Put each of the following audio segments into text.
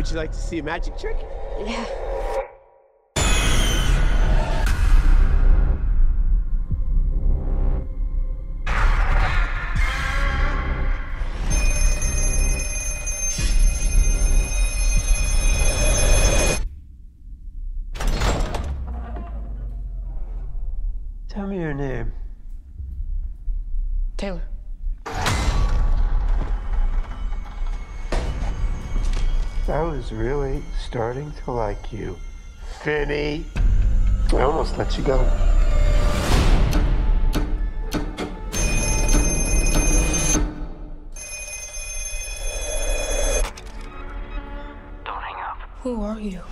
Would you like to see a magic trick? Yeah. Was really starting to like you. Finney. I almost let you go. Don't hang up. Who are you?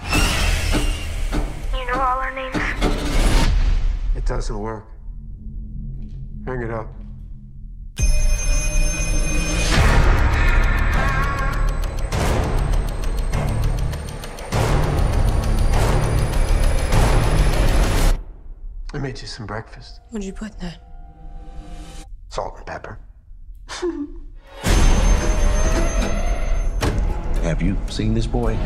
You know all our names? It doesn't work. Hang it up. I made you some breakfast. What'd you put in that? Salt and pepper. Have you seen this boy?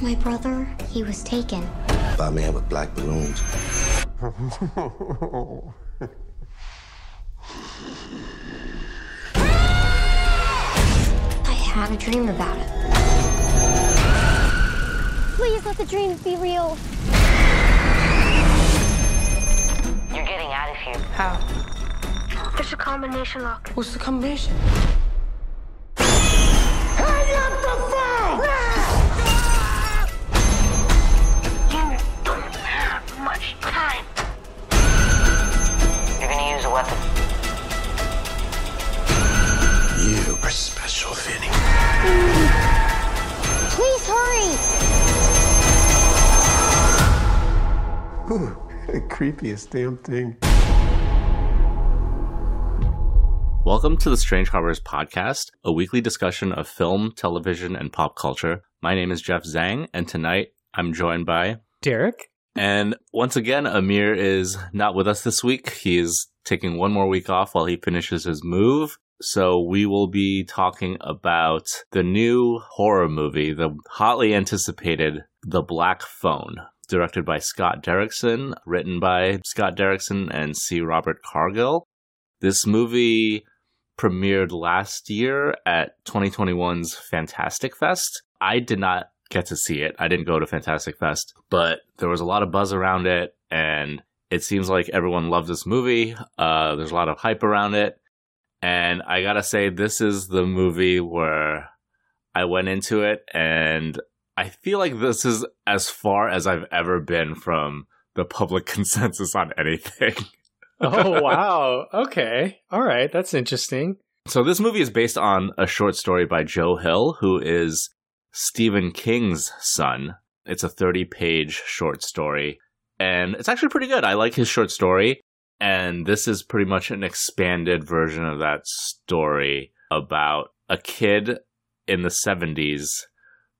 My brother, he was taken. By a man with black balloons. I had a dream about it. Please let the dreams be real. Getting out. How? There's a combination lock. What's the combination? Hang up the phone! Ah! You don't have much time. You're gonna use a weapon. You are special, Finney. Please hurry. Ooh, the creepiest damn thing. Welcome to the Strange Harbors podcast, a weekly discussion of film, television, and pop culture. My name is Jeff Zhang, and tonight I'm joined by. Derek? And once again, Amir is not with us this week. He is taking one more week off while he finishes his move. So we will be talking about the new horror movie, the hotly anticipated The Black Phone, directed by Scott Derrickson, written by Scott Derrickson and C. Robert Cargill. This movie premiered last year at 2021's Fantastic Fest. I did not get to see it. I didn't go to Fantastic Fest, but there was a lot of buzz around it, and it seems like everyone loved this movie. Uh, there's a lot of hype around it, and I gotta say, this is the movie where I went into it, and I feel like this is as far as I've ever been from the public consensus on anything. Oh, wow. Okay. All right. That's interesting. So this movie is based on a short story by Joe Hill, who is Stephen King's son. It's a 30 page short story, and it's actually pretty good. I like his short story, and this is pretty much an expanded version of that story about a kid in the 70s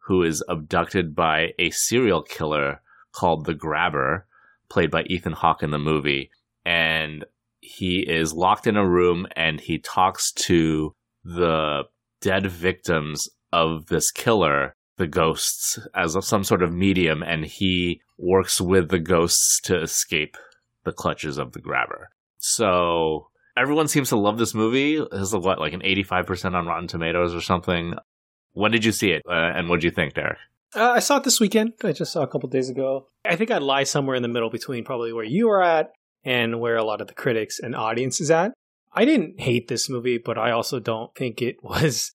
who is abducted by a serial killer called the Grabber, played by Ethan Hawke in the movie. And he is locked in a room and he talks to the dead victims of this killer, the ghosts, as some sort of medium, and he works with the ghosts to escape the clutches of the grabber. So everyone seems to love this movie. This is what, like an 85% on Rotten Tomatoes or something. When did you see it? Uh, and what did you think, Derek? Uh, I saw it this weekend. I just saw a couple days ago. I think I'd lie somewhere in the middle between probably where you are at and where a lot of the critics and audience is at. I didn't hate this movie, but I also don't think it was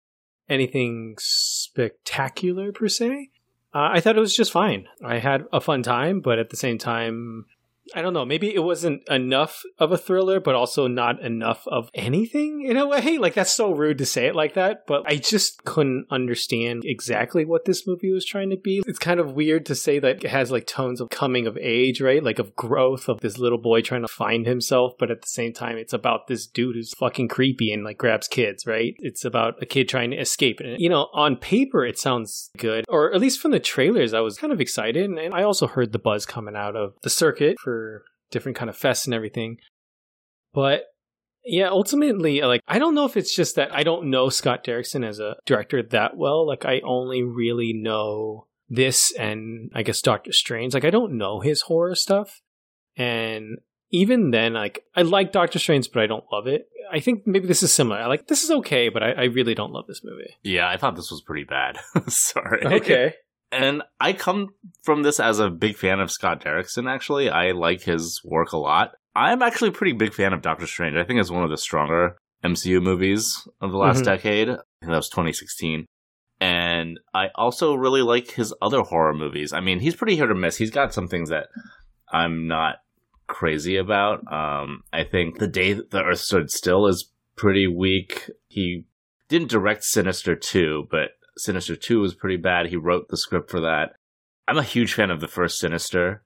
anything spectacular per se. Uh, I thought it was just fine. I had a fun time, but at the same time, I don't know. Maybe it wasn't enough of a thriller, but also not enough of anything in a way. Like that's so rude to say it like that, but I just couldn't understand exactly what this movie was trying to be. It's kind of weird to say that it has like tones of coming of age, right? Like of growth of this little boy trying to find himself, but at the same time, it's about this dude who's fucking creepy and like grabs kids, right? It's about a kid trying to escape. And you know, on paper, it sounds good, or at least from the trailers, I was kind of excited. And I also heard the buzz coming out of the circuit for different kind of fests and everything. But Yeah, ultimately, like I don't know if it's just that I don't know Scott Derrickson as a director that well. Like I only really know this and I guess Doctor Strange. Like I don't know his horror stuff. And even then, like I like Doctor Strange, but I don't love it. I think maybe this is similar. I like this is okay, but I, I really don't love this movie. Yeah, I thought this was pretty bad. Sorry. Okay. And I come from this as a big fan of Scott Derrickson, actually. I like his work a lot. I'm actually a pretty big fan of Doctor Strange. I think it's one of the stronger MCU movies of the last Mhm. decade. I think that was 2016. And I also really like his other horror movies. I mean, he's pretty hit or miss. He's got some things that I'm not crazy about. Um, I think The Day the Earth Stood Still is pretty weak. He didn't direct Sinister 2, but Sinister 2 was pretty bad. He wrote the script for that. I'm a huge fan of the first Sinister.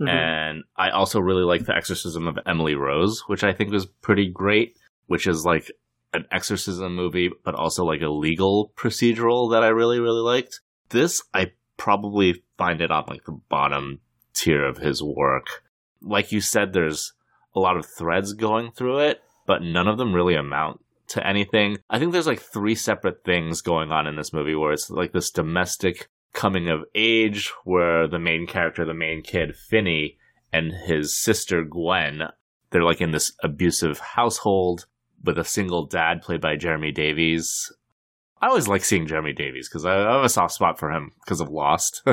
Mhm. And I also really like The Exorcism of Emily Rose, which I think was pretty great, which is like an exorcism movie, but also like a legal procedural that I really, really liked. This, I probably find it on like the bottom tier of his work. Like you said, there's a lot of threads going through it, but none of them really amount to anything. I think there's like three separate things going on in this movie where it's like this domestic coming of age where the main character, the main kid, Finney, and his sister Gwen, they're like in this abusive household with a single dad played by Jeremy Davies. I always like seeing Jeremy Davies because I have a soft spot for him because of Lost.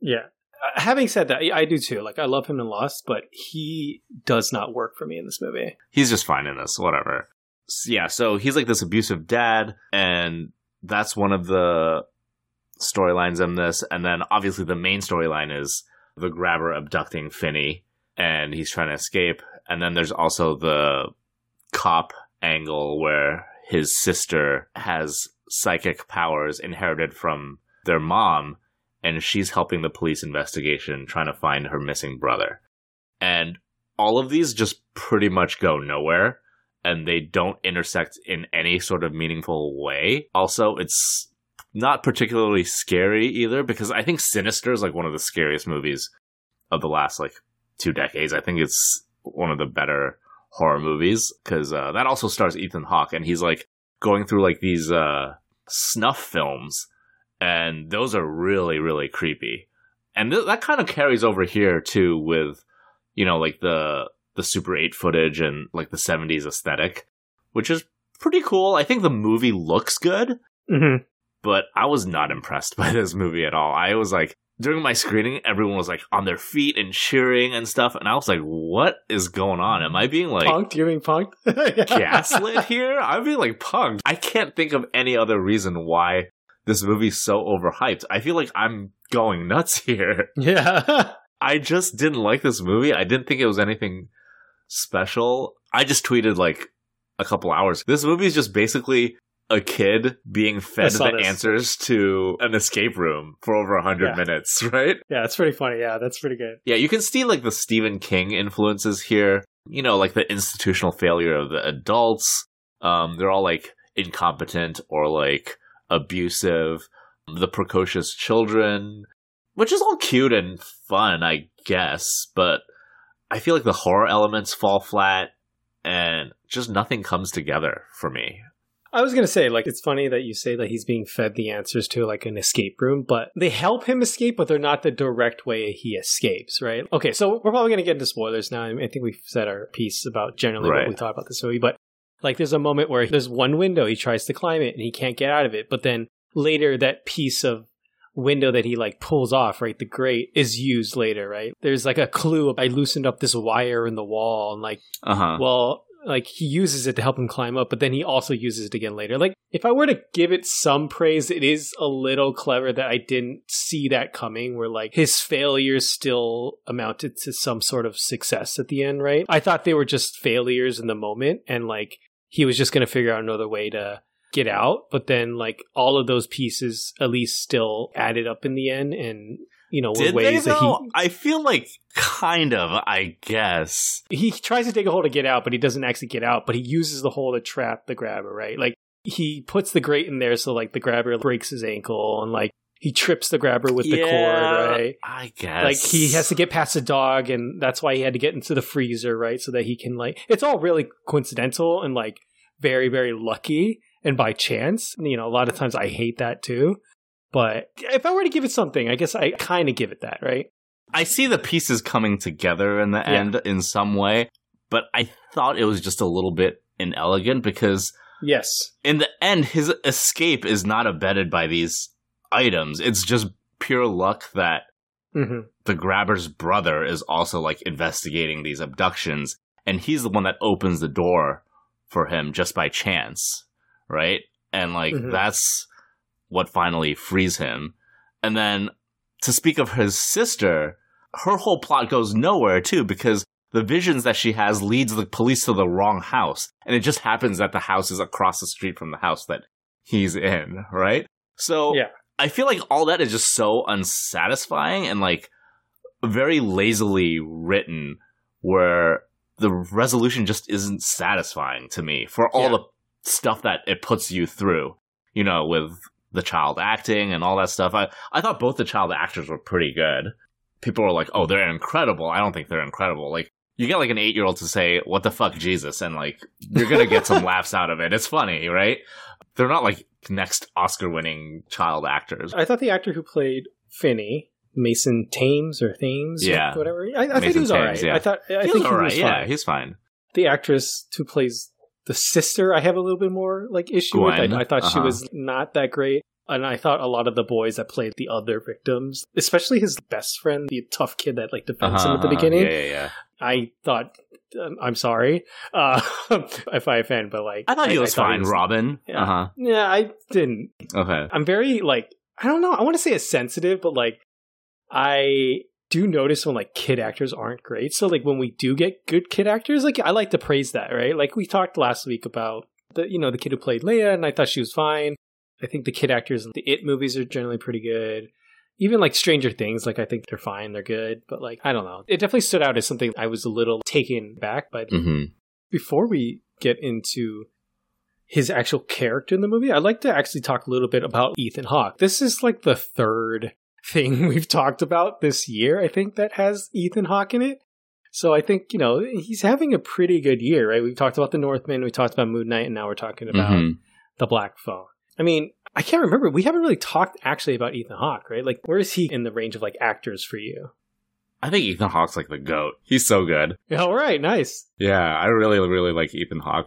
Yeah. Uh, having said that, I do too. Like I love him in Lost, but he does not work for me in this movie. he's just fine in this, whatever. Yeah, so he's like this abusive dad, and that's one of the storylines in this. And then obviously the main storyline is the grabber abducting Finney, and he's trying to escape. And then there's also the cop angle where his sister has psychic powers inherited from their mom, and she's helping the police investigation trying to find her missing brother. And all of these just pretty much go nowhere and they don't intersect in any sort of meaningful way. Also, it's not particularly scary either because I think Sinister is like one of the scariest movies of the last like two decades. I think it's one of the better horror movies because uh, that also stars Ethan Hawke and he's like going through like these uh, snuff films and those are really really creepy. And th- that kind of carries over here too with you know like the the Super 8 footage and like the 70s aesthetic, which is pretty cool. I think the movie looks good, Mm-hmm. but I was not impressed by this movie at all. I was like, during my screening, everyone was like on their feet and cheering and stuff, and I was like, what is going on? Am I being like punked? You're being punked? gaslit here? I'm being like punked. I can't think of any other reason why this movie's so overhyped. I feel like I'm going nuts here. Yeah. I just didn't like this movie. I didn't think it was anything special. I just tweeted like a couple hours. This movie is just basically a kid being fed the this. answers to an escape room for over a hundred Yeah. minutes, right? yeah, it's pretty funny. Yeah, that's pretty good. Yeah, you can see like the Stephen King influences here. You know, like the institutional failure of the adults. Um, they're all like incompetent or like abusive. The precocious children, which is all cute and fun, I guess, but I feel like the horror elements fall flat and just nothing comes together for me. I was gonna say, like, it's funny that you say that he's being fed the answers to like an escape room, but they help him escape, but they're not the direct way he escapes, right? Okay, so we're probably gonna get into spoilers now. I, mean, I think we've said our piece about generally Right. what we thought about this movie, but like, there's a moment where there's one window he tries to climb it and he can't get out of it, but then later that piece of window that he like pulls off, right, the grate is used later, right? There's like a clue. I loosened up this wire in the wall and like Uh huh. well, like he uses it to help him climb up, but then he also uses it again later. Like if I were to give it some praise, it is a little clever that I didn't see that coming where like his failures still amounted to some sort of success at the end, right? I thought they were just failures in the moment and like he was just going to figure out another way to get out, but then like all of those pieces at least still added up in the end and you know, Did they that he? I feel like kind of, I guess. he tries to take a hole to get out, but he doesn't actually get out. But he uses the hole to trap the grabber, right? Like he puts the grate in there so like the grabber breaks his ankle, and like he trips the grabber with the Yeah, cord, right? I guess. Like he has to get past the dog, and that's why he had to get into the freezer, right? So that he can like. It's all really coincidental and like very, very lucky and by chance. You know, a lot of times I hate that too. But if I were to give it something, I guess I kind of give it that, right? I see the pieces coming together in the Yeah. end in some way, but I thought it was just a little bit inelegant because Yes. in the end, his escape is not abetted by these items. It's just pure luck that hmm the grabber's brother is also like investigating these abductions, and he's the one that opens the door for him just by chance, right? And like Mhm. that's what finally frees him. And then to speak of his sister, her whole plot goes nowhere too because the visions that she has leads the police to the wrong house, and it just happens that the house is across the street from the house that he's in, right? So Yeah. I feel like all that is just so unsatisfying and like very lazily written where the resolution just isn't satisfying to me for all Yeah. the stuff that it puts you through, you know, with the child acting and all that stuff. I, I thought both the child actors were pretty good. People were like, oh, they're incredible. I don't think they're incredible. Like, you get like an eight year old to say, what the fuck, Jesus? And like, you're going to get some laughs out of it. It's funny, right? They're not like next Oscar winning child actors. I thought the actor who played Finney, Mason Thames or Thames, or Yeah. whatever. I, I think he was all right. Yeah. I thought I He think was all right. Yeah, he's fine. the actress who plays the sister, I have a little bit more like issue with. I, I thought she uh-huh. was not that great. And I thought a lot of the boys that played the other victims, especially his best friend, the tough kid that like defends him at the Uh-huh, beginning, Yeah, yeah, yeah. I thought, um, I'm sorry uh, if I offend, but like I thought he was fine, was- Robin. Yeah. Uh huh. Yeah, I didn't. Okay. I'm very like I don't know. I want to say it's sensitive, but like I do notice when like kid actors aren't great. So like when we do get good kid actors, like I like to praise that, right? Like we talked last week about the you know the kid who played Leia, and I thought she was fine. I think the kid actors in the It movies are generally pretty good. Even like Stranger Things, like I think they're fine, they're good. But like I don't know, it definitely stood out as something I was a little taken back by. hmm Before we get into his actual character in the movie, I'd like to actually talk a little bit about Ethan Hawke. This is like the third thing we've talked about this year, I think, that has Ethan Hawke in it. So I think, you know, he's having a pretty good year, right? We've talked about The Northman, we talked about Moon Knight, and now we're talking about hmm The Black Phone. I mean, I can't remember. We haven't really talked actually about Ethan Hawke, right? Like, where is he in the range of like actors for you? I think Ethan Hawke's like the goat. He's so good. All right, nice. Yeah, I really, really like Ethan Hawke.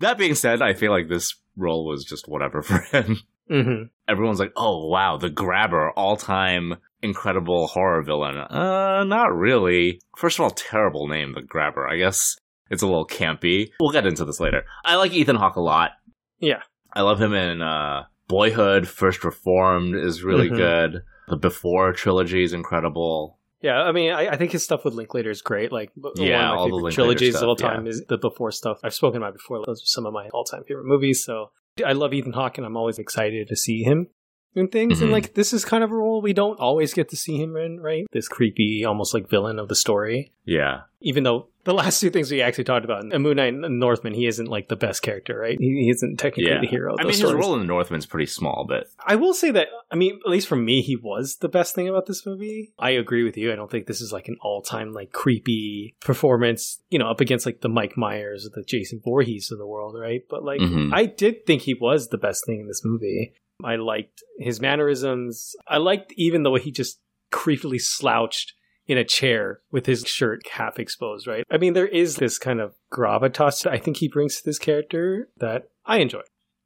That being said, I feel like this role was just whatever for him. Hmm Everyone's like, "Oh wow, the Grabber, all-time incredible horror villain." Uh, not really. First of all, terrible name, the Grabber. I guess it's a little campy. We'll get into this later. I like Ethan Hawke a lot. Yeah. I love him in uh, Boyhood. First Reformed is really Mhm. good. The Before trilogy is incredible. Yeah, I mean, I, I think his stuff with Linklater is great. Like, Yeah, one of my all the Linklater trilogies stuff, of all time is the Before stuff. I've spoken about before. Those are some of my all-time favorite movies. So I love Ethan Hawke, and I'm always excited to see him in things. Mhm. And like, this is kind of a role we don't always get to see him in, right? This creepy, almost like villain of the story. Yeah. Even though the last two things we actually talked about, in Moon Knight and Northman, he isn't like the best character, right? He, he isn't technically Yeah. the hero. I mean, his stories. role in The Northman's pretty small, but I will say that, I mean, at least for me, he was the best thing about this movie. I agree with you. I don't think this is like an all time, like, creepy performance, you know, up against like the Mike Myers or the Jason Voorhees of the world, right? But like, Mhm. I did think he was the best thing in this movie. I liked his mannerisms. I liked even the way he just creepily slouched in a chair with his shirt half exposed, right? I mean, there is this kind of gravitas I think he brings to this character that I enjoy.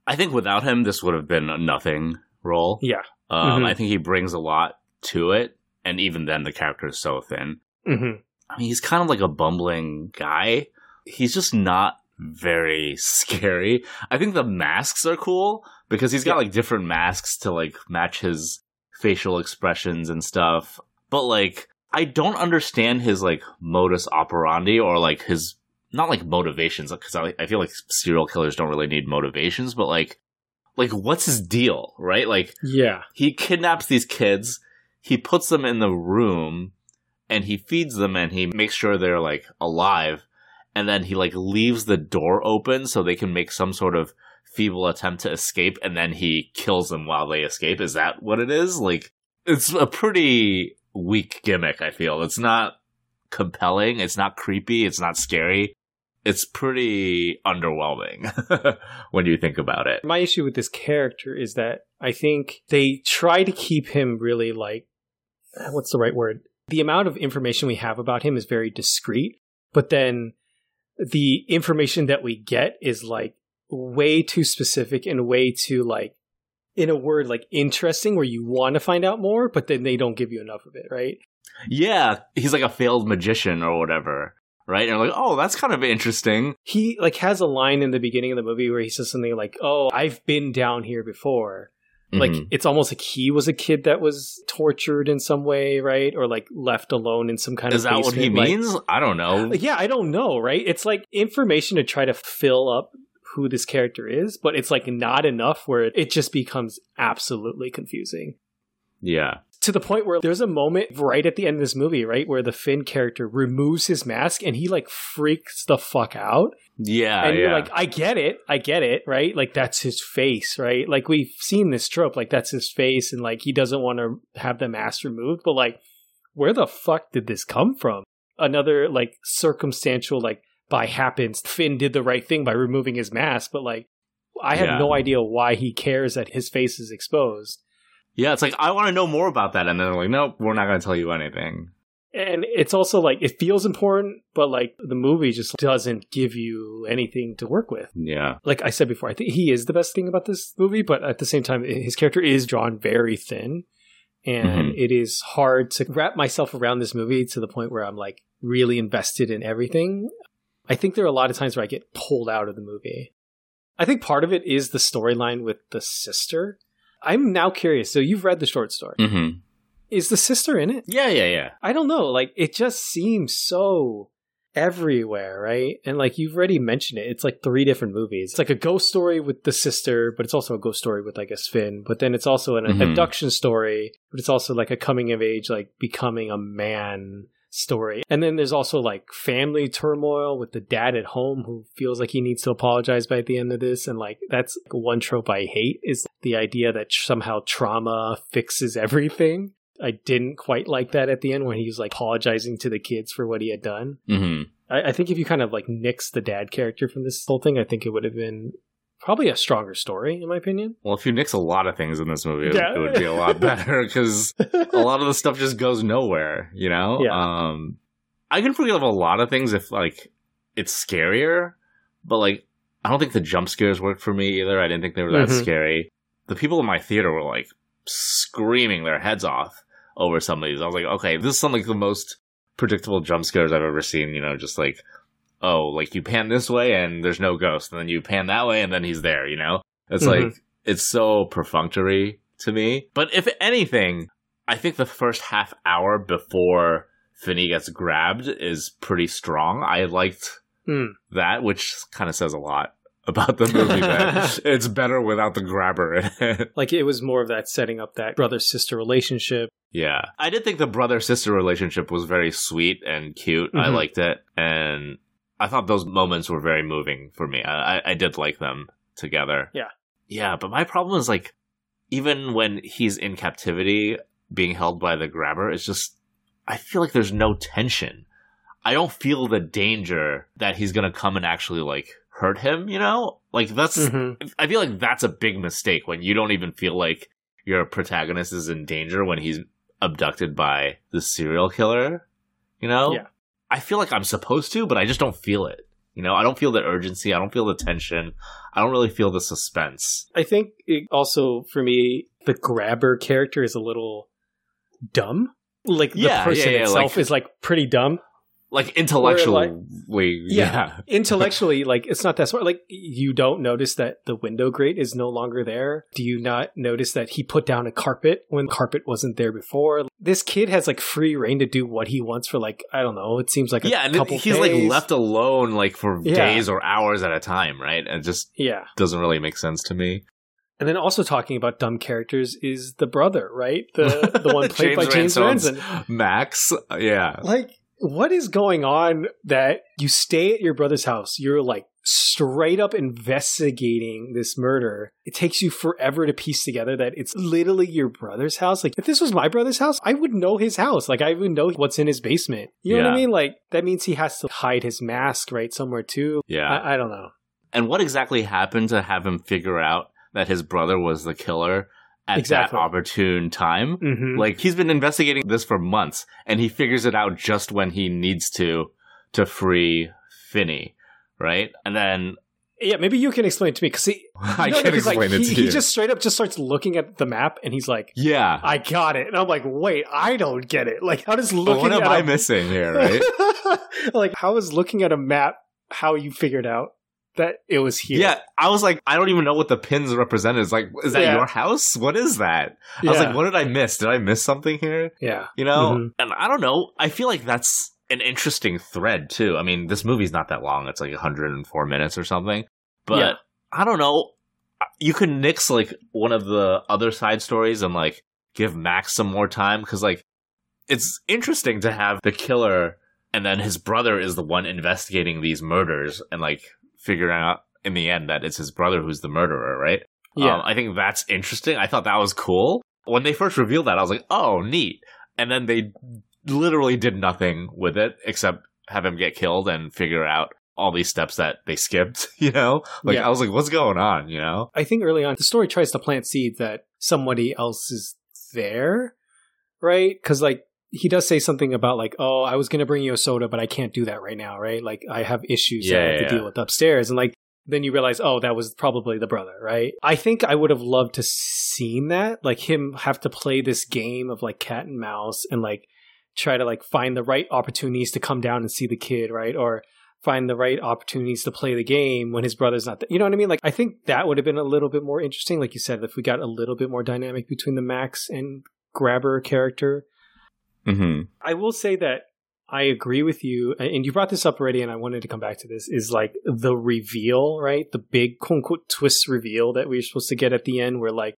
I think without him, this would have been a nothing role. Yeah. Um, Mhm. I think he brings a lot to it, and even then, the character is so thin. hmm I mean, he's kind of like a bumbling guy. He's just not very scary. I think the masks are cool because he's got Yeah. like different masks to like match his facial expressions and stuff. But like, I don't understand his like modus operandi or like his not like motivations because I, I feel like serial killers don't really need motivations, but like, like what's his deal, right? Like, Yeah. he kidnaps these kids, he puts them in the room, and he feeds them and he makes sure they're like alive, and then he like leaves the door open so they can make some sort of feeble attempt to escape and then he kills them while they escape. Is that what it is? Like, it's a pretty weak gimmick, I feel. It's not compelling, it's not creepy, it's not scary. It's pretty underwhelming when you think about it. My issue with this character is that I think they try to keep him really like what's the right word? The amount of information we have about him is very discreet, but then the information that we get is like way too specific and way too like in a word like interesting where you want to find out more, but then they don't give you enough of it, right? Yeah, he's like a failed magician or whatever, right? And like, oh, that's kind of interesting. He like has a line in the beginning of the movie where he says something like, "Oh, I've been down here before." Like Mhm. it's almost like he was a kid that was tortured in some way, right? Or like left alone in some kind of is of that what he like- means? I don't know. Yeah, I don't know, right? It's like information to try to fill up who this character is, but it's like not enough where it just becomes absolutely confusing. Yeah. To the point where there's a moment right at the end of this movie, right, where the Finn character removes his mask and he like freaks the fuck out. Yeah, and yeah. you're like, I get it, I get it, right? Like that's his face, right? Like we've seen this trope, like that's his face, and like he doesn't want to have the mask removed, but like, where the fuck did this come from? Another like circumstantial, like by happens, Finn did the right thing by removing his mask, but like, I have Yeah. no idea why he cares that his face is exposed. yeah, it's like I want to know more about that, and then they're like, nope, we're not going to tell you anything. And it's also like it feels important, but like the movie just doesn't give you anything to work with. Yeah, like I said before, I think he is the best thing about this movie, but at the same time, his character is drawn very thin. And Mhm. it is hard to wrap myself around this movie to the point where I'm like really invested in everything. I think there are a lot of times where I get pulled out of the movie. I think part of it is the storyline with the sister. I'm now curious. So you've read the short story. hmm Is the sister in it? yeah, yeah, yeah. I don't know. Like it just seems so everywhere, right? And like you've already mentioned it, it's like three different movies. It's like a ghost story with the sister, but it's also a ghost story with I guess Finn. But then it's also an Mhm. abduction story, but it's also like a coming of age, like becoming a man story. And then there's also like family turmoil with the dad at home who feels like he needs to apologize by the end of this. And like that's one trope I hate is the idea that somehow trauma fixes everything. I didn't quite like that at the end when he was like apologizing to the kids for what he had done. hmm I, I think if you kind of like nix the dad character from this whole thing, I think it would have been probably a stronger story, in my opinion. Well, if you nix a lot of things in this movie, it, Yeah. it would be a lot better because a lot of the stuff just goes nowhere. You know. Yeah. Um, I can forgive a lot of things if like it's scarier, but like I don't think the jump scares worked for me either. I didn't think they were that Mhm. scary. The people in my theater were like screaming their heads off over some of these. I was like, okay, this is some like the most predictable jump scares I've ever seen. You know, just like oh, like you pan this way and there's no ghost, and then you pan that way and then he's there. You know, it's Mhm. like it's so perfunctory to me. But if anything, I think the first half hour before Finney gets grabbed is pretty strong. I liked Hmm. that, which kind of says a lot about the movie. that it's better without the grabber in it. Like it was more of that setting up that brother sister relationship. Yeah. I did think the brother sister relationship was very sweet and cute. I Mhm. liked it. And I thought those moments were very moving for me. I, I, I did like them together. Yeah. Yeah, but my problem is like, even when he's in captivity, being held by the grabber, it's just, I feel like there's no tension. I don't feel the danger that he's gonna come and actually like hurt him, you know? Like that's, Mhm. I feel like that's a big mistake when you don't even feel like your protagonist is in danger when he's abducted by the serial killer. You know? Yeah. I feel like I'm supposed to, but I just don't feel it. You know, I don't feel the urgency. I don't feel the tension. I don't really feel the suspense. I think it also for me, the grabber character is a little dumb. Like the Yeah, person yeah, yeah, itself like- is like pretty dumb. Like intellectually, Yeah. yeah. Intellectually, like it's not that smart. Like you don't notice that the window grate is no longer there. Do you not notice that he put down a carpet when carpet wasn't there before? This kid has like free reign to do what he wants for like I don't know. It seems like a Yeah, and he's like left alone like for Yeah. days or hours at a time, right? And just Yeah, doesn't really make sense to me. and then also talking about dumb characters is the brother, right? The the one played by James Ransone's Ranson. Max, yeah. Like what is going on that you stay at your brother's house? You're like straight up investigating this murder. It takes you forever to piece together that it's literally your brother's house. Like, if this was my brother's house, I would know his house. Like, I would know what's in his basement. You know what I mean? Like, that means he has to hide his mask, right? Somewhere too. Yeah. I, I don't know. And what exactly happened to have him figure out that his brother was the killer at Exactly. that opportune time? hmm Like he's been investigating this for months and he figures it out just when he needs to to free Finney, right? And then Yeah, maybe you can explain it to me because he. I No, can because, like, explain it he, to he you. just straight up just starts looking at the map and he's like, yeah. I got it. And I'm like, wait, I don't get it. Like, how does looking what am at I a- missing here, right? like, how is looking at a map how you figured out that it was here? Yeah, I was like, I don't even know what the pins represented. It's like, is that Yeah. your house? What is that? I was like, what did I miss? Did I miss something here? Yeah. You know? Mhm. And I don't know. I feel like that's an interesting thread too. I mean, this movie's not that long. It's like 104 minutes or something. But Yeah. I don't know. You could nix like one of the other side stories and like give Max some more time because like it's interesting to have the killer and then his brother is the one investigating these murders and like figuring out in the end that it's his brother who's the murderer, right? Yeah. Um, I think that's interesting. I thought that was cool. When they first revealed that, I was like, oh, neat. And then they literally did nothing with it except have him get killed and figure out all these steps that they skipped, you know? Like, Yeah. I was like, what's going on, you know? I think early on, the story tries to plant seeds that somebody else is there, right? Because, like, he does say something about, like, oh, I was going to bring you a soda, but I can't do that right now, right? Like, I have issues that I Yeah, have to yeah, deal with upstairs. And, like, then you realize, oh, that was probably the brother, right? I think I would have loved to seen that, like him have to play this game of like cat and mouse and like try to like find the right opportunities to come down and see the kid, right? Or find the right opportunities to play the game when his brother's not there. You know what I mean? Like I think that would have been a little bit more interesting, like you said, if we got a little bit more dynamic between the Max and Grabber character. Mm-hmm. I will say that I agree with you, and you brought this up already, and I wanted to come back to this. Is like the reveal, right? The big quote twist reveal that we are supposed to get at the end, where like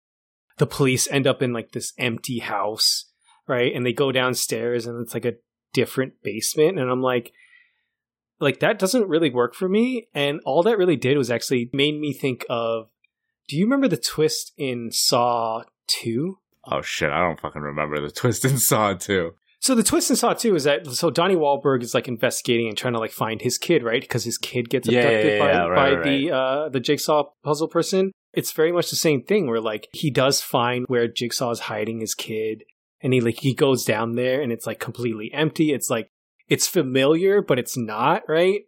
the police end up in like this empty house, right? And they go downstairs, and it's like a different basement, and I'm like, like that doesn't really work for me. And all that really did was actually made me think of. Do you remember the twist in Saw Two? Oh, shit. I don't fucking remember the twist in Saw 2. So the twist in Saw 2 is that so Donnie Wahlberg is like investigating and trying to like find his kid, right? Because his kid gets Yeah, abducted yeah, by, yeah, right, by right, the uh the jigsaw puzzle person. It's very much the same thing where like he does find where Jigsaw is hiding his kid and he like he goes down there and it's like completely empty. It's like it's familiar, but it's not, right?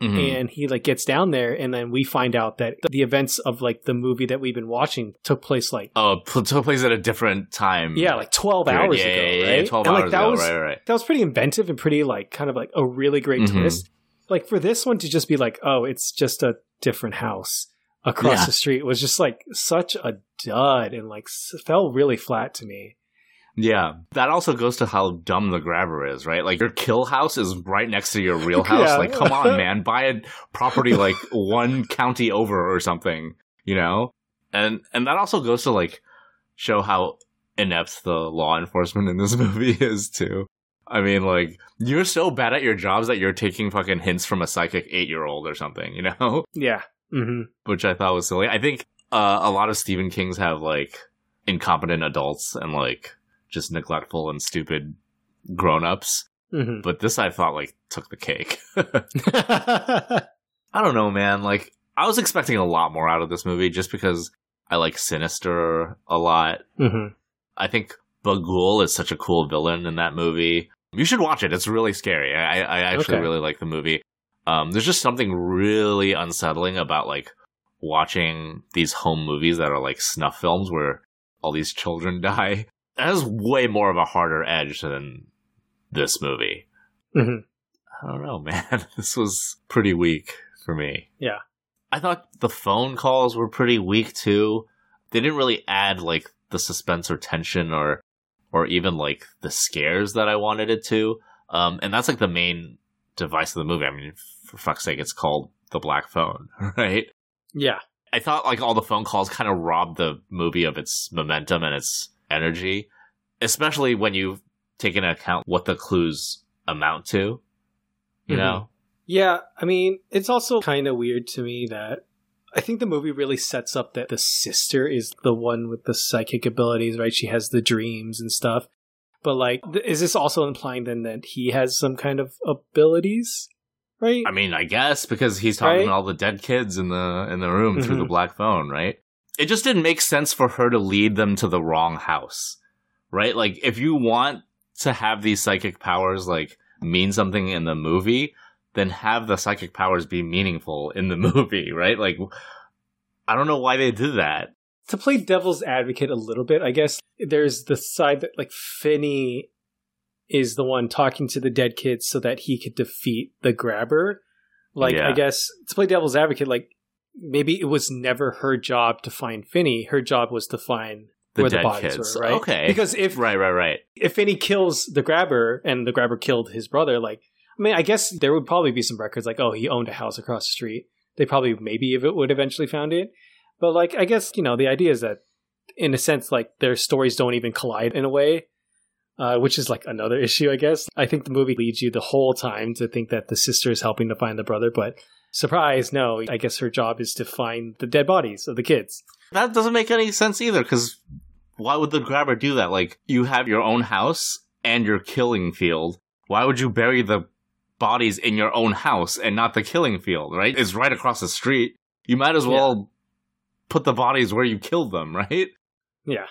Mhm. And he like gets down there and then we find out that the events of like the movie that we've been watching took place like Oh, it took place at a different time. yeah, like 12 period. hours yeah, ago, yeah, yeah, 12 and, like, hours that ago, was, right, right. that was pretty inventive and pretty like kind of like a really great Mhm. twist. Like for this one to just be like, oh, it's just a different house across the street was just like such a dud and like s- fell really flat to me. Yeah, that also goes to how dumb the grabber is, right? Like your kill house is right next to your real house. Yeah. Like, come on, man, buy a property like one county over or something, you know? And and that also goes to like show how inept the law enforcement in this movie is too. I mean, like you're so bad at your jobs that you're taking fucking hints from a psychic eight year old or something, you know? Yeah. hmm Which I thought was silly. I think uh, a lot of Stephen King's have like incompetent adults and like just neglectful and stupid grown ups. hmm But this I thought like took the cake. I don't know, man. Like I was expecting a lot more out of this movie just because I like Sinister a lot. hmm I think Bughuul is such a cool villain in that movie. You should watch it. It's really scary. I, I actually Okay. really like the movie. Um, there's just something really unsettling about like watching these home movies that are like snuff films where all these children die. That has way more of a harder edge than this movie. hmm I don't know, man. This was pretty weak for me. Yeah. I thought the phone calls were pretty weak too. They didn't really add like the suspense or tension or or even like the scares that I wanted it to. Um, and that's like the main device of the movie. I mean, for fuck's sake, it's called the black phone, right? Yeah. I thought like all the phone calls kind of robbed the movie of its momentum and its energy, especially when you take into account what the clues amount to. You Mhm. know? Yeah, I mean, it's also kind of weird to me that I think the movie really sets up that the sister is the one with the psychic abilities, right? She has the dreams and stuff. But like, th- is this also implying then that he has some kind of abilities, right? I mean, I guess because he's talking Right? to all the dead kids in the in the room through Mhm. the black phone, right? It just didn't make sense for her to lead them to the wrong house, right? Like, if you want to have these psychic powers like mean something in the movie, then have the psychic powers be meaningful in the movie, right? Like, I don't know why they did that. to play devil's advocate a little bit, I guess there's the side that like Finney is the one talking to the dead kids so that he could defeat the grabber. Like Yeah. I guess to play devil's advocate, like maybe it was never her job to find Finney. Her job was to find The where dead the bodies kids. were, right? Okay. Because if Right, right, right. if Finney kills the grabber and the grabber killed his brother, like I mean, I guess there would probably be some records like, oh, he owned a house across the street. They probably maybe if it would eventually found it. But like I guess, you know, the idea is that in a sense, like their stories don't even collide in a way. Uh, which is like another issue, I guess. I think the movie leads you the whole time to think that the sister is helping to find the brother, but surprise, no. I guess her job is to find the dead bodies of the kids. That doesn't make any sense either, because why would the grabber do that? Like, you have your own house and your killing field. Why would you bury the bodies in your own house and not the killing field, right? It's right across the street. You might as well put the bodies where you killed them, right? Yeah.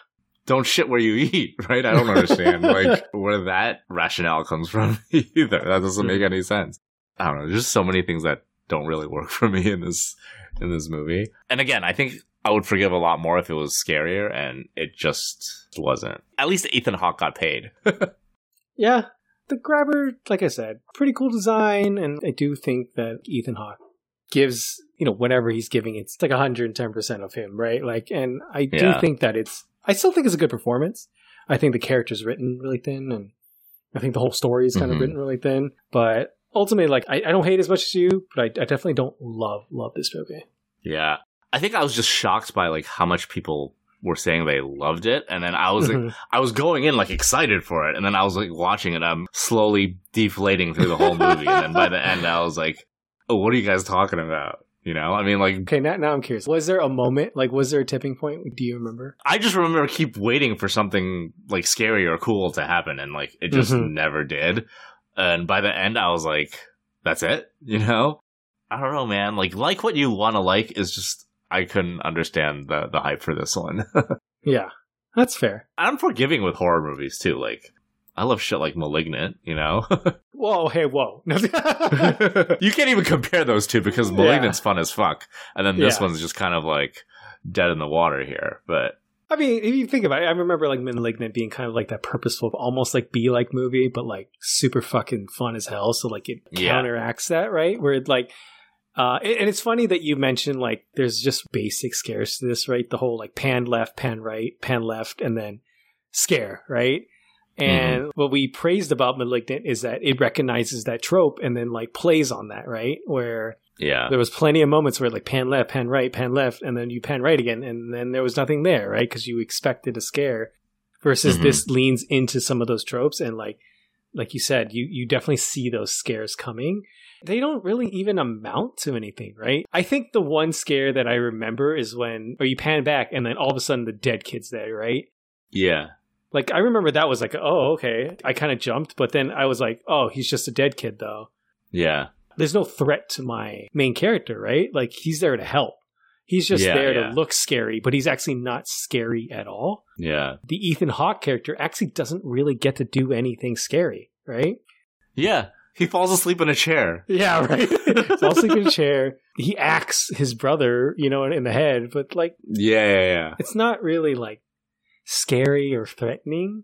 Don't shit where you eat, right? I don't understand, like, where that rationale comes from either. That doesn't make any sense. I don't know. There's just so many things that don't really work for me in this in this movie. And again, I think I would forgive a lot more if it was scarier, and it just wasn't. At least Ethan Hawke got paid. Yeah, the grabber, like I said, pretty cool design, and I do think that Ethan Hawke gives you know whatever he's giving, it's like 110 percent of him, right? Like, and I do Yeah. think that it's, I still think it's a good performance. I think the character's written really thin, and I think the whole story is kind Mhm. of written really thin. But ultimately, like, I, I don't hate as much as you, but I, I definitely don't love love this movie. Yeah, I think I was just shocked by like how much people were saying they loved it, and then I was like, Mhm. I was going in like excited for it, and then I was like watching it. I'm slowly deflating through the whole movie, and then by the end, I was like, "Oh, what are you guys talking about?" You know, I mean, like Okay, now, now I'm curious. Was there a moment, like, was there a tipping point? Do you remember? I just remember keep waiting for something like scary or cool to happen, and like it just Mhm. never did. And by the end, I was like, "That's it," you know. I don't know, man. Like, like what you want to like is just I couldn't understand the the hype for this one. Yeah, that's fair. I'm forgiving with horror movies too. Like, I love shit like *Malignant*. You know, Whoa, hey, whoa. you can't even compare those two because *Malignant's* fun as fuck, and then this Yeah. one's just kind of like dead in the water here. But I mean, if you think about it, I remember like *Malignant* being kind of like that purposeful, almost like be like movie, but like super fucking fun as hell. So like it Yeah. counteracts that, right? Where it like, uh, and it's funny that you mentioned like there's just basic scares to this, right? The whole like pan left, pan right, pan left, and then scare, right? And what we praised about *Malignant* is that it recognizes that trope and then like plays on that, right? Where yeah, there was plenty of moments where like pan left, pan right, pan left, and then you pan right again, and then there was nothing there, right? Because you expected a scare. Versus Mhm. this leans into some of those tropes, and like, like you said, you you definitely see those scares coming. They don't really even amount to anything, right? I think the one scare that I remember is when, or you pan back, and then all of a sudden the dead kid's there, right? yeah. Like I remember that was like, oh, okay. I kind of jumped, but then I was like, oh, he's just a dead kid though Yeah. There's no threat to my main character, right? Like he's there to help. He's just Yeah, there yeah. to look scary, but he's actually not scary at all. Yeah. The Ethan Hawke character actually doesn't really get to do anything scary, right? Yeah. He falls asleep in a chair. Yeah, right. Falls asleep in a chair. He acts his brother, you know, in the head, but like Yeah, yeah, yeah. it's not really like scary or threatening.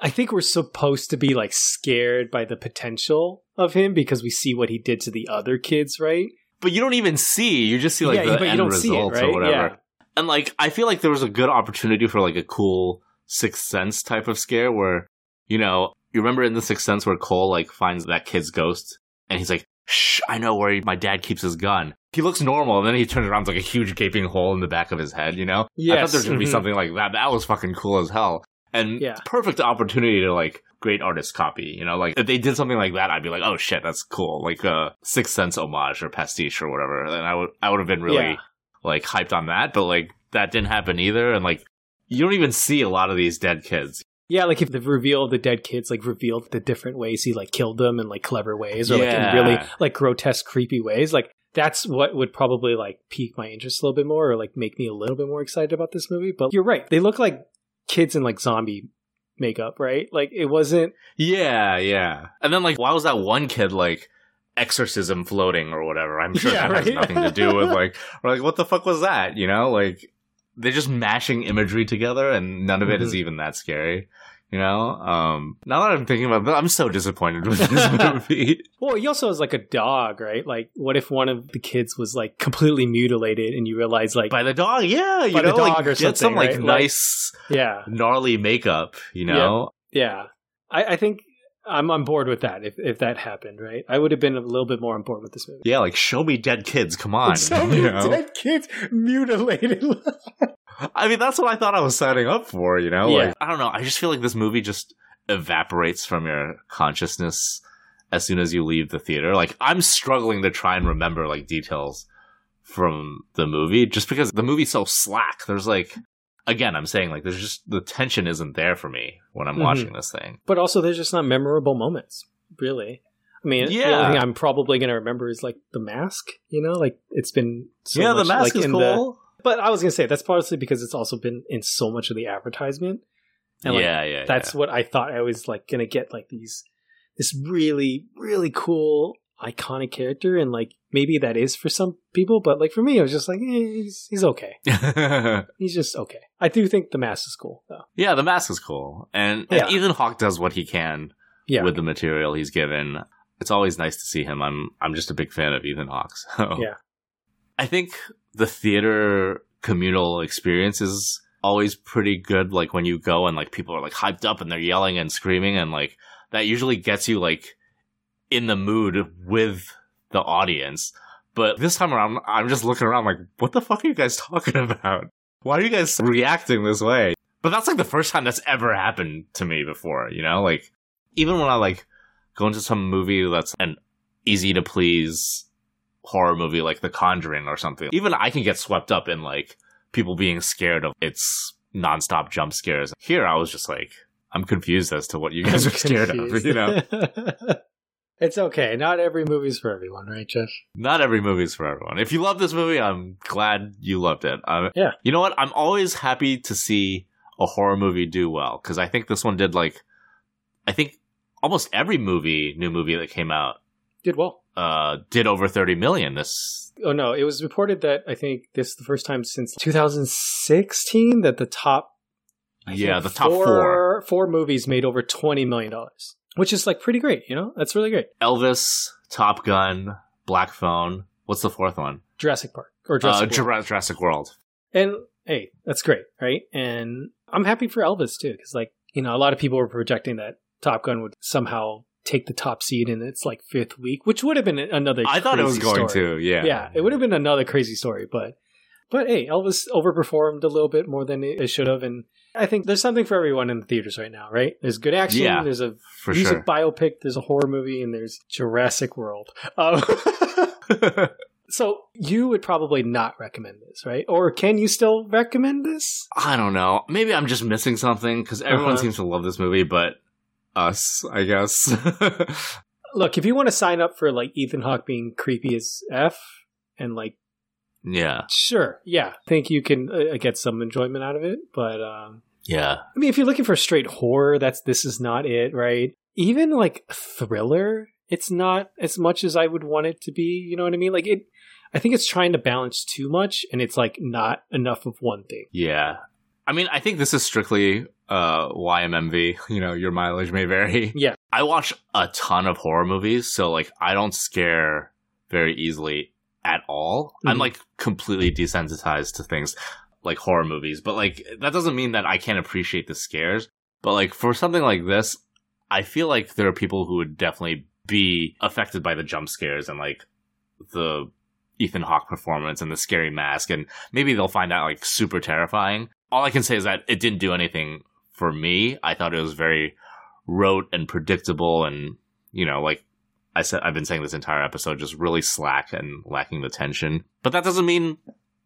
I think we're supposed to be like scared by the potential of him because we see what he did to the other kids, right? But you don't even see. You just see like yeah, the end see it, results right? or whatever. Yeah. And like I feel like there was a good opportunity for like a cool Sixth Sense type of scare where, you know, you remember in the Sixth Sense where Cole like finds that kid's ghost and he's like, Shh, I know where my dad keeps his gun. He looks normal, and then he turns around, it's like a huge gaping hole in the back of his head, you know? I thought there was gonna be mhm. something like that. That was fucking cool as hell. And Yeah. perfect opportunity to like great artist copy. You know, like if they did something like that, I'd be like, oh shit, that's cool. Like a Sixth Sense homage or pastiche or whatever. And I would I would have been really Yeah. like hyped on that. But like that didn't happen either. And like you don't even see a lot of these dead kids. Yeah, like if the reveal of the dead kids like revealed the different ways he like killed them in like clever ways or like in really like grotesque, creepy ways, like that's what would probably like pique my interest a little bit more or like make me a little bit more excited about this movie. But you're right. They look like kids in like zombie makeup, right? Like it wasn't Yeah, yeah. And then like why was that one kid like exorcism floating or whatever? I'm sure Yeah, that has nothing to do with like or like what the fuck was that? You know, like they're just mashing imagery together and none of it is Mhm. even that scary. You know? Um now that I'm thinking about it, I'm so disappointed with this movie. Well, he also has like a dog, right? Like, what if one of the kids was like completely mutilated and you realize, like, By the dog, yeah, you By the know, like dog or get some something, like right? Like- nice yeah, gnarly makeup, you know? yeah. I, I think I'm on board with that if, if that happened, right? I would have been a little bit more on board with this movie. Yeah, like show me dead kids, come on. So you know? dead kids mutilated. I mean, that's what I thought I was signing up for, you know? Yeah. Like, I don't know. I just feel like this movie just evaporates from your consciousness as soon as you leave the theater. Like, I'm struggling to try and remember, like, details from the movie just because the movie's so slack. There's, like, again, I'm saying, like, there's just, the tension isn't there for me when I'm Mhm. watching this thing. but also, there's just not memorable moments, really. I mean, the Yeah. only thing I'm probably going to remember is like the mask, you know? Like, it's been so yeah, the mask like, is cool. The, but I was going to say, that's partly because it's also been in so much of the advertisement. And like, yeah, yeah. that's what I thought I was like gonna get like these this really really cool iconic character and like maybe that is for some people but like for me I was just like eh, he's he's okay he's just okay I do think the mask is cool though yeah, the mask is cool. And, Yeah. and Ethan Hawke does what he can yeah with the material he's given. It's always nice to see him. I'm I'm just a big fan of Ethan Hawke. So. Yeah. I think the theater communal experience is always pretty good. Like when you go and like people are like hyped up and they're yelling and screaming and like that usually gets you like in the mood with the audience. But this time around, I'm just looking around like, what the fuck are you guys talking about? Why are you guys reacting this way? But that's like the first time that's ever happened to me before, you know? Like, even when I like go into some movie that's an easy to please horror movie like The Conjuring or something, even I can get swept up in like people being scared of its nonstop jump scares. Here, I was just like, I'm confused as to what you guys are scared of, you know? it's okay not every movie's for everyone right Jeff Not every movie's for everyone. If you love this movie, I'm glad you loved it. Um, Yeah. You know what? I'm always happy to see a horror movie do well because I think this one did like, I think almost every movie, new movie that came out, did well uh, did over 30 million. This, oh no it was reported that I think this is the first time since 2016 that the top I yeah, the top four. four movies made over 20 million dollars which is like pretty great you know that's really great Elvis, Top Gun, Black Phone. What's the fourth one? Jurassic Park or Uh, Jurassic World. Jurassic World. And hey, that's great, right? And I'm happy for Elvis too, because like you know, a lot of people were projecting that Top Gun would somehow take the top seed in its like fifth week, which would have been another. I thought it was going story. to. Yeah. Yeah, it would have been another crazy story, but but hey, Elvis overperformed a little bit more than it should have, and I think there's something for everyone in the theaters right now, right? There's good action, Yeah, there's a music sure. biopic, there's a horror movie, and there's Jurassic World. Um, so you would probably not recommend this, right? Or can you still recommend this? I don't know. Maybe I'm just missing something because everyone Uh-huh. seems to love this movie, but us, I guess. Look, if you want to sign up for like Ethan Hawke being creepy as f, and like yeah. sure, yeah, I think you can uh, get some enjoyment out of it. But um, Yeah. I mean, if you're looking for straight horror, that's this is not it, right? Even like thriller, it's not as much as I would want it to be. You know what I mean? Like it, I think it's trying to balance too much, and it's like not enough of one thing. Yeah. I mean, I think this is strictly uh, YMMV. You know, your mileage may vary. Yeah. I watch a ton of horror movies, so like I don't scare very easily at all. I'm Mhm. like completely desensitized to things like horror movies, but like that doesn't mean that I can't appreciate the scares. But like for something like this, I feel like there are people who would definitely be affected by the jump scares and like the Ethan Hawke performance and the scary mask, and maybe they'll find that like super terrifying. All I can say is that it didn't do anything for me. I thought it was very rote and predictable and, you know, like I said, I've been saying this entire episode, just really slack and lacking the tension. But that doesn't mean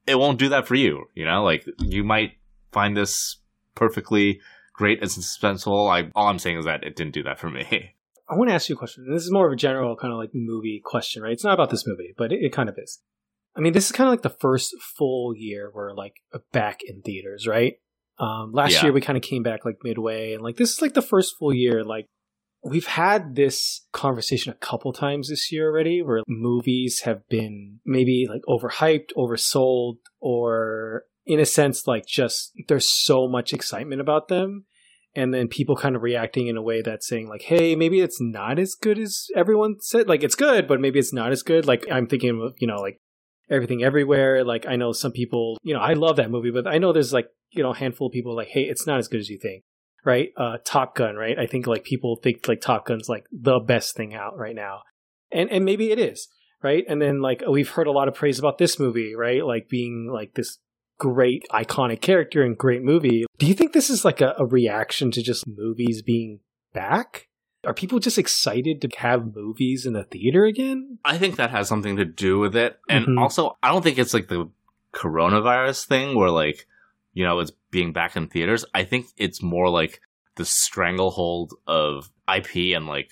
it won't do that for you. You know, like you might find this perfectly great and suspenseful. I, all I'm saying is that it didn't do that for me. I want to ask you a question. This is more of a general kind of like movie question, right? It's not about this movie, but it, it kind of is. I mean, this is kind of like the first full year we're like back in theaters, right? Um, last Yeah. year we kind of came back like midway, and like this is like the first full year. Like we've had this conversation a couple times this year already, where movies have been maybe like overhyped, oversold, or in a sense like just there's so much excitement about them and then people kind of reacting in a way that's saying like hey maybe it's not as good as everyone said. Like it's good but maybe it's not as good. Like i'm thinking of you know like everything everywhere. Like i know some people you know i love that movie but i know there's like you know a handful of people like hey it's not as good as you think right uh top gun right i think like people think like top gun's like the best thing out right now and and maybe it is right and then like we've heard a lot of praise about this movie right like being like this great iconic character and great movie. Do you think this is like a, a reaction to just movies being back? Are people just excited to have movies in the theater again? I think that has something to do with it. And Mhm. also, I don't think it's like the coronavirus thing where like, you know, it's being back in theaters. I think it's more like the stranglehold of IP and like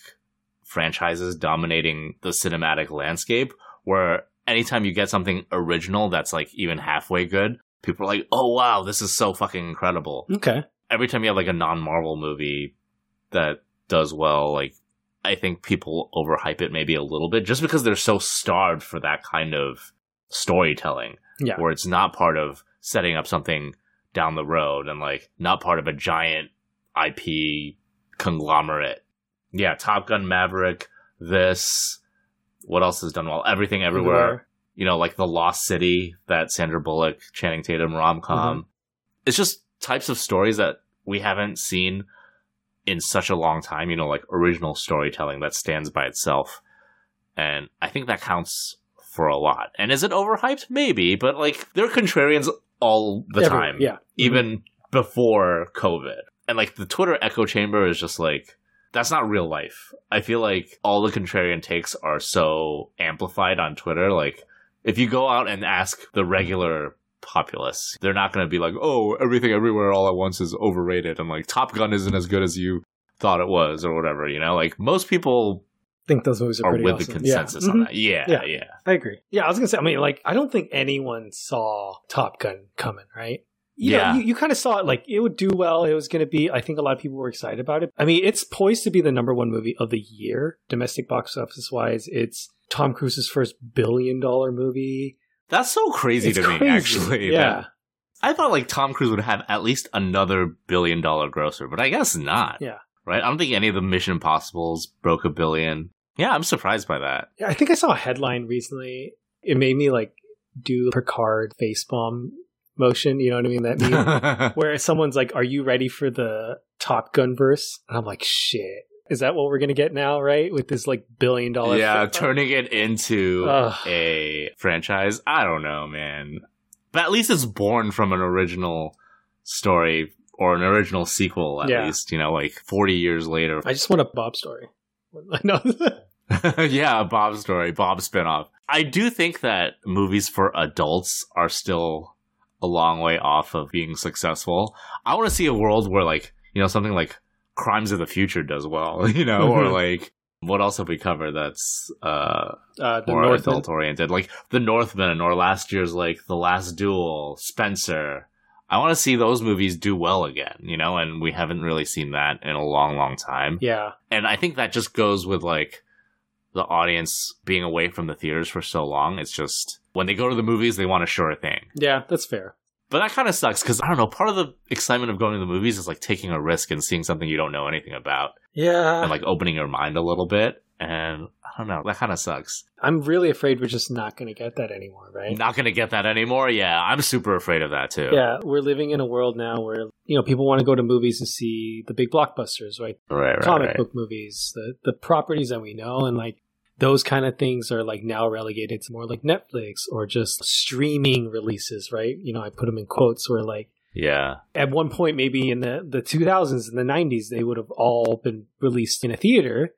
franchises dominating the cinematic landscape where anytime you get something original that's like even halfway good, people are like, "Oh wow, this is so fucking incredible." Okay. every time you have like a non-Marvel movie that does well, like I think people overhype it maybe a little bit just because they're so starved for that kind of storytelling Yeah. where it's not part of setting up something down the road and like not part of a giant IP conglomerate. Yeah, Top Gun Maverick, this what else has done well? Everything everywhere you know, like the Lost City, that Sandra Bullock, Channing Tatum rom com. Mm-hmm. It's just types of stories that we haven't seen in such a long time, you know, like original storytelling that stands by itself. And I think that counts for a lot. And is it overhyped? Maybe, but like they're contrarians all the Every- time. Yeah. Mm-hmm. Even before COVID. And like the Twitter echo chamber is just like that's not real life. I feel like all the contrarian takes are so amplified on Twitter. Like if you go out and ask the regular populace, they're not going to be like, "Oh, everything everywhere all at once is overrated," and like Top Gun isn't as good as you thought it was, or whatever. You know, like most people think those movies are, are pretty with awesome. the consensus yeah. on Mhm. that. Yeah, Yeah. yeah, I agree. Yeah, I was gonna say. I mean, like, I don't think anyone saw Top Gun coming, right? You Yeah. know, you, you kind of saw it. Like, it would do well. It was gonna be. I think a lot of people were excited about it. I mean, it's poised to be the number one movie of the year, domestic box office wise. It's Tom Cruise's first billion dollar movie. That's so crazy It's to me. Actually, yeah. I thought like Tom Cruise would have at least another billion dollar grosser, but I guess not. Yeah. Right? I don't think any of the Mission Impossibles broke a billion. Yeah, I'm surprised by that. Yeah, I think I saw a headline recently. It made me like do Picard facepalm motion. You know what I mean? That meme where someone's like, "Are you ready for the Top Gun verse?" And I'm like, "Shit, is that what we're gonna get now? Right with this like billion dollar? yeah, turning it into Ugh. a franchise. I don't know, man. But at least it's born from an original story or an original sequel, at Yeah. least, you know, like 40 years later. I just want a Bob story. I know. yeah, a Bob story, Bob spinoff. I do think that movies for adults are still a long way off of being successful. I want to see a world where, like, you know, something like Crimes of the Future does well, you know, or Mhm. like, what else have we covered that's uh, uh, more adult oriented? Like The Northman, or last year's, like, The Last Duel, Spencer. I want to see those movies do well again, you know, and we haven't really seen that in a long, long time Yeah, and I think that just goes with like the audience being away from the theaters for so long. It's just when they go to the movies, they want a sure thing. yeah, that's fair. But that kind of sucks because I don't know. Part of the excitement of going to the movies is like taking a risk and seeing something you don't know anything about Yeah, and like opening your mind a little bit. And I don't know. That kind of sucks. I'm really afraid we're just not going to get that anymore, right? Not going to get that anymore. Yeah, I'm super afraid of that too. Yeah, we're living in a world now where you know people want to go to movies and see the big blockbusters, right? Right, right, Comic right. book movies, the the properties that we know, and like those kind of things are like now relegated to more like Netflix or just streaming releases, right? You know, I put them in quotes where like Yeah. At one point, maybe in the, the 2000s and the 90s, they would have all been released in a theater.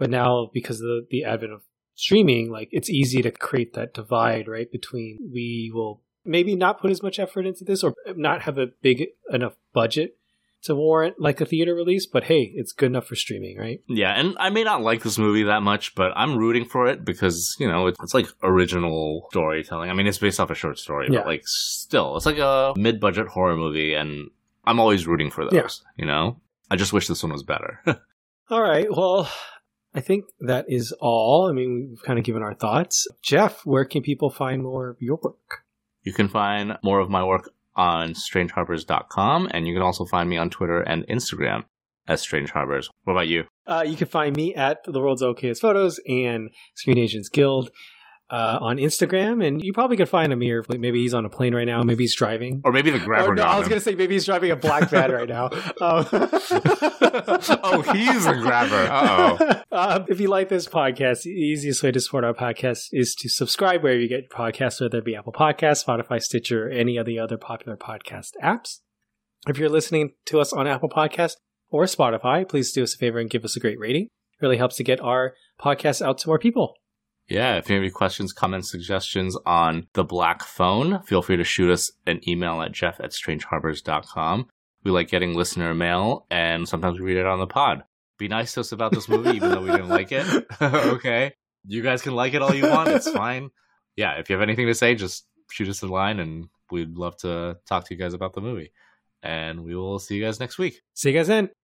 But now, because of the, the advent of streaming, like it's easy to create that divide, right? Between we will maybe not put as much effort into this or not have a big enough budget to warrant like a theater release, but hey, it's good enough for streaming, right? Yeah, and I may not like this movie that much, but I'm rooting for it because, you know, it's, it's like original storytelling. I mean, it's based off a short story, Yeah. but like still, it's like a mid budget horror movie, and I'm always rooting for those, Yeah. you know? I just wish this one was better. All right. Well, I think that is all. I mean, we've kind of given our thoughts. Jeff, where can people find more of your work? You can find more of my work on strangeharbors.com, and you can also find me on Twitter and Instagram as Strange Harbors. What about you? Uh, you can find me at the world's okayest photos and Screen Agents Guild uh, on Instagram, and you probably could find Amir. Like maybe he's on a plane right now. Maybe he's driving. Or maybe the grabber Oh, no, got I was him. gonna say maybe he's driving a black van right now. Um, oh, he's a grabber. Uh-oh. Uh, if you like this podcast, the easiest way to support our podcast is to subscribe wherever you get your podcasts, whether it be Apple Podcasts, Spotify, Stitcher, or any of the other popular podcast apps. If you're listening to us on Apple Podcasts or Spotify, please do us a favor and give us a great rating. It really helps to get our podcast out to more people. Yeah, if you have any questions, comments, suggestions on the black phone, feel free to shoot us an email at jeff at strangeharbors.com. We like getting listener mail, and sometimes we read it on the pod. Be nice to us about this movie, even though we didn't like it. okay. You guys can like it all you want. It's fine. Yeah, if you have anything to say, just shoot us a line, and we'd love to talk to you guys about the movie. And we will see you guys next week. See you guys then.